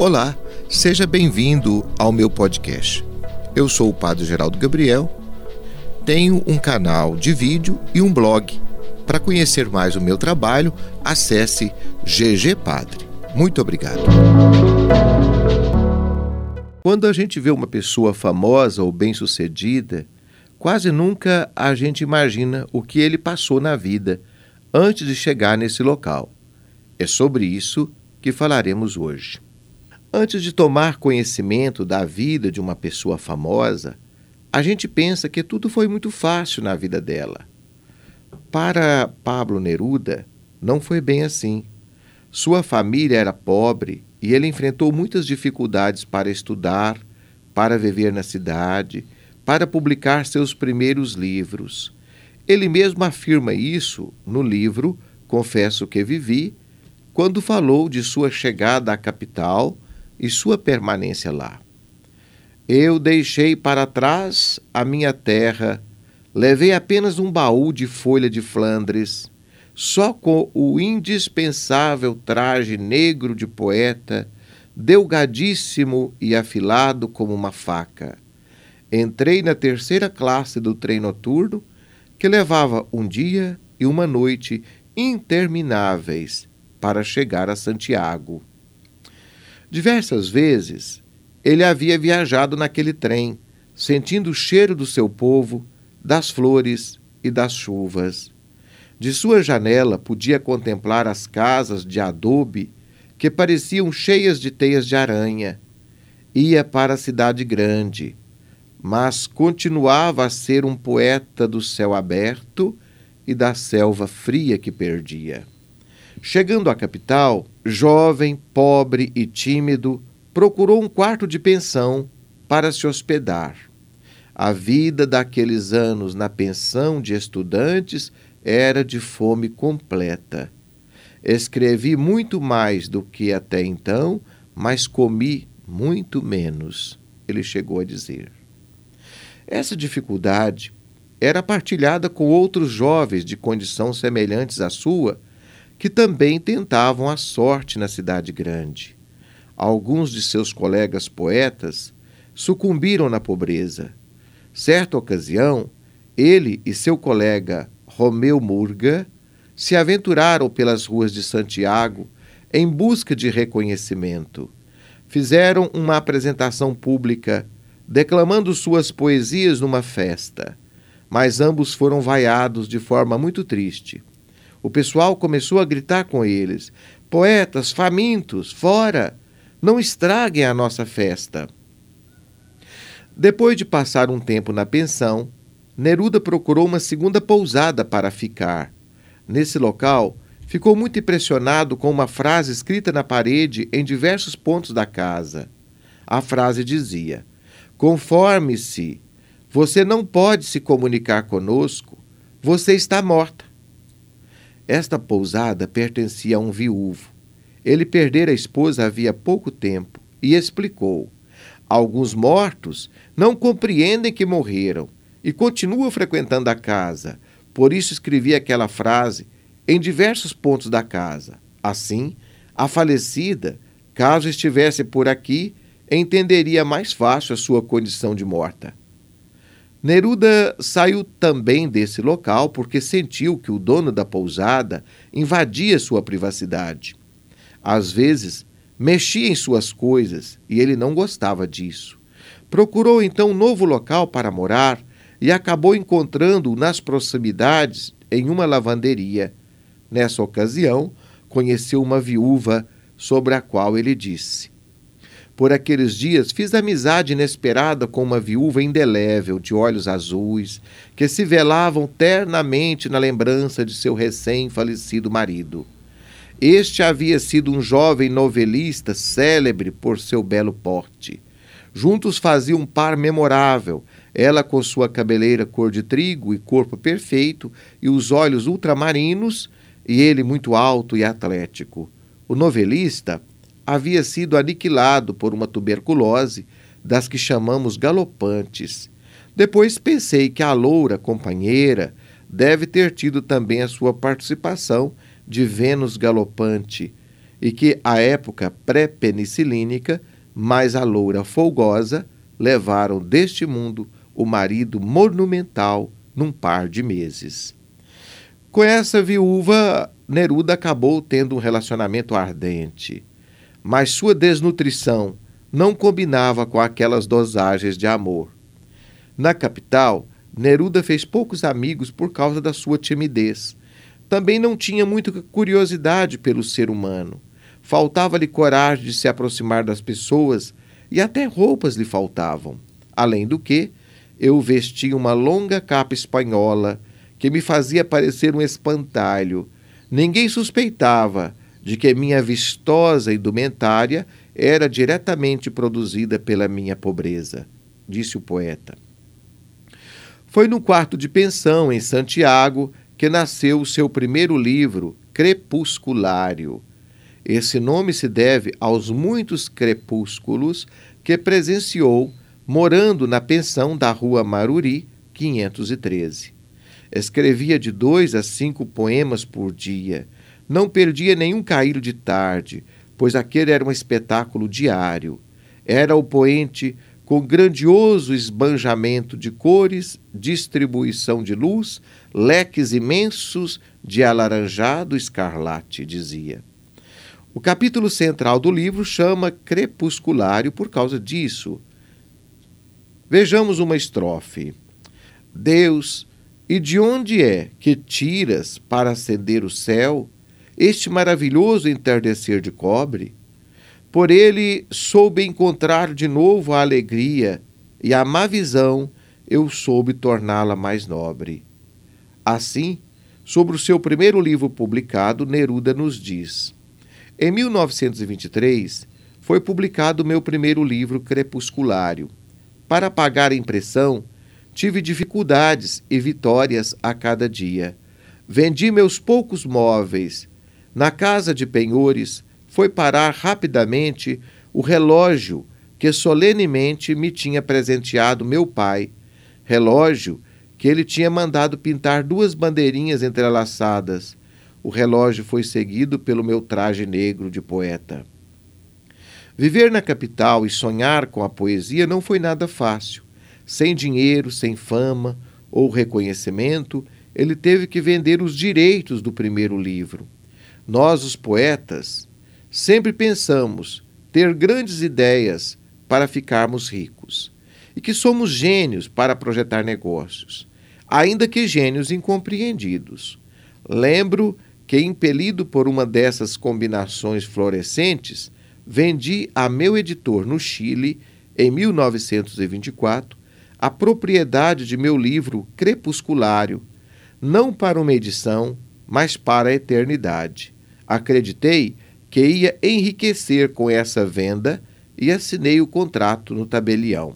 Olá, seja bem-vindo ao meu podcast. Eu sou o Padre Geraldo Gabriel, tenho um canal de vídeo e um blog. Para conhecer mais o meu trabalho, acesse GG Padre. Muito obrigado. Quando a gente vê uma pessoa famosa ou bem-sucedida, quase nunca a gente imagina o que ele passou na vida antes de chegar nesse local. É sobre isso que falaremos hoje. Antes de tomar conhecimento da vida de uma pessoa famosa, a gente pensa que tudo foi muito fácil na vida dela. Para Pablo Neruda, não foi bem assim. Sua família era pobre e ele enfrentou muitas dificuldades para estudar, para viver na cidade, para publicar seus primeiros livros. Ele mesmo afirma isso no livro Confesso que Vivi, quando falou de sua chegada à capital e sua permanência lá. Eu deixei para trás a minha terra, levei apenas um baú de folha de Flandres, só com o indispensável traje negro de poeta, delgadíssimo e afilado como uma faca. Entrei na terceira classe do trem noturno, que levava um dia e uma noite intermináveis para chegar a Santiago. Diversas vezes ele havia viajado naquele trem, sentindo o cheiro do seu povo, das flores e das chuvas. De sua janela podia contemplar as casas de adobe que pareciam cheias de teias de aranha. Ia para a cidade grande, mas continuava a ser um poeta do céu aberto e da selva fria que perdia. Chegando à capital, jovem, pobre e tímido, procurou um quarto de pensão para se hospedar. A vida daqueles anos na pensão de estudantes era de fome completa. Escrevi muito mais do que até então, mas comi muito menos, ele chegou a dizer. Essa dificuldade era partilhada com outros jovens de condição semelhantes à sua que também tentavam a sorte na cidade grande. Alguns de seus colegas poetas sucumbiram na pobreza. Certa ocasião, ele e seu colega Romeu Murga se aventuraram pelas ruas de Santiago em busca de reconhecimento. Fizeram uma apresentação pública, declamando suas poesias numa festa, mas ambos foram vaiados de forma muito triste. O pessoal começou a gritar com eles: Poetas, famintos, fora! Não estraguem a nossa festa. Depois de passar um tempo na pensão, Neruda procurou uma segunda pousada para ficar. Nesse local, ficou muito impressionado com uma frase escrita na parede em diversos pontos da casa. A frase dizia: Conforme-se, você não pode se comunicar conosco, você está morta. Esta pousada pertencia a um viúvo. Ele perdera a esposa havia pouco tempo e explicou: Alguns mortos não compreendem que morreram e continuam frequentando a casa. Por isso escrevi aquela frase em diversos pontos da casa. Assim, a falecida, caso estivesse por aqui, entenderia mais fácil a sua condição de morta. Neruda saiu também desse local porque sentiu que o dono da pousada invadia sua privacidade. Às vezes, mexia em suas coisas e ele não gostava disso. Procurou então um novo local para morar e acabou encontrando-o nas proximidades em uma lavanderia. Nessa ocasião, conheceu uma viúva sobre a qual ele disse: por aqueles dias fiz amizade inesperada com uma viúva indelével, de olhos azuis, que se velavam ternamente na lembrança de seu recém-falecido marido. Este havia sido um jovem novelista célebre por seu belo porte. Juntos faziam um par memorável, ela com sua cabeleira cor de trigo e corpo perfeito, e os olhos ultramarinos, e ele muito alto e atlético. O novelista havia sido aniquilado por uma tuberculose das que chamamos galopantes. Depois pensei que a loura companheira deve ter tido também a sua participação de Vênus galopante, e que a época pré-penicilínica, mais a loura folgosa, levaram deste mundo o marido monumental num par de meses. Com essa viúva, Neruda acabou tendo um relacionamento ardente, mas sua desnutrição não combinava com aquelas dosagens de amor. Na capital, Neruda fez poucos amigos por causa da sua timidez. Também não tinha muita curiosidade pelo ser humano. Faltava-lhe coragem de se aproximar das pessoas e até roupas lhe faltavam. Além do que, eu vestia uma longa capa espanhola que me fazia parecer um espantalho. Ninguém suspeitava de que minha vistosa indumentária era diretamente produzida pela minha pobreza, disse o poeta. Foi no quarto de pensão, em Santiago, que nasceu o seu primeiro livro, Crepusculário. Esse nome se deve aos muitos crepúsculos que presenciou morando na pensão da Rua Maruri, 513. Escrevia de dois a cinco poemas por dia. Não perdia nenhum cair de tarde, pois aquele era um espetáculo diário. Era o poente com grandioso esbanjamento de cores, distribuição de luz, leques imensos de alaranjado escarlate, dizia. O capítulo central do livro chama Crepusculário por causa disso. Vejamos uma estrofe. Deus, e de onde é que tiras para acender o céu este maravilhoso entardecer de cobre? Por ele soube encontrar de novo a alegria, e a má visão eu soube torná-la mais nobre. Assim, sobre o seu primeiro livro publicado, Neruda nos diz: Em 1923 foi publicado meu primeiro livro crepusculário. Para pagar a impressão, tive dificuldades e vitórias a cada dia. Vendi meus poucos móveis. Na casa de penhores, foi parar rapidamente o relógio que solenemente me tinha presenteado meu pai, relógio que ele tinha mandado pintar duas bandeirinhas entrelaçadas. O relógio foi seguido pelo meu traje negro de poeta. Viver na capital e sonhar com a poesia não foi nada fácil. Sem dinheiro, sem fama ou reconhecimento, ele teve que vender os direitos do primeiro livro. Nós, os poetas, Sempre pensamos ter grandes ideias para ficarmos ricos e que somos gênios para projetar negócios, ainda que gênios incompreendidos. Lembro que, impelido por uma dessas combinações florescentes, vendi a meu editor no Chile, em 1924, a propriedade de meu livro Crepusculário, não para uma edição, mas para a eternidade. Acreditei que ia enriquecer com essa venda e assinei o contrato no tabelião.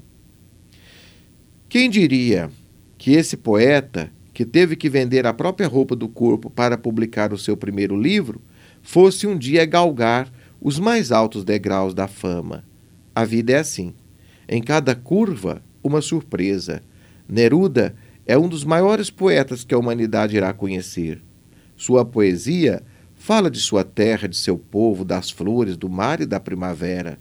Quem diria que esse poeta, que teve que vender a própria roupa do corpo para publicar o seu primeiro livro, fosse um dia galgar os mais altos degraus da fama? A vida é assim. Em cada curva, uma surpresa. Neruda é um dos maiores poetas que a humanidade irá conhecer. Sua poesia Fala de sua terra, de seu povo, das flores, do mar e da primavera.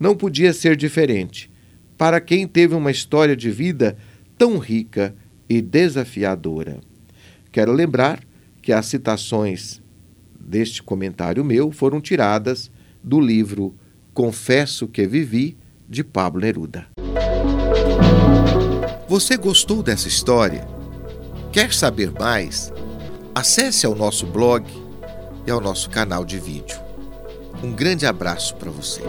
Não podia ser diferente para quem teve uma história de vida tão rica e desafiadora. Quero lembrar que as citações deste comentário meu foram tiradas do livro Confesso que Vivi, de Pablo Neruda. Você gostou dessa história? Quer saber mais? Acesse ao nosso blog e ao nosso canal de vídeo. Um grande abraço para você.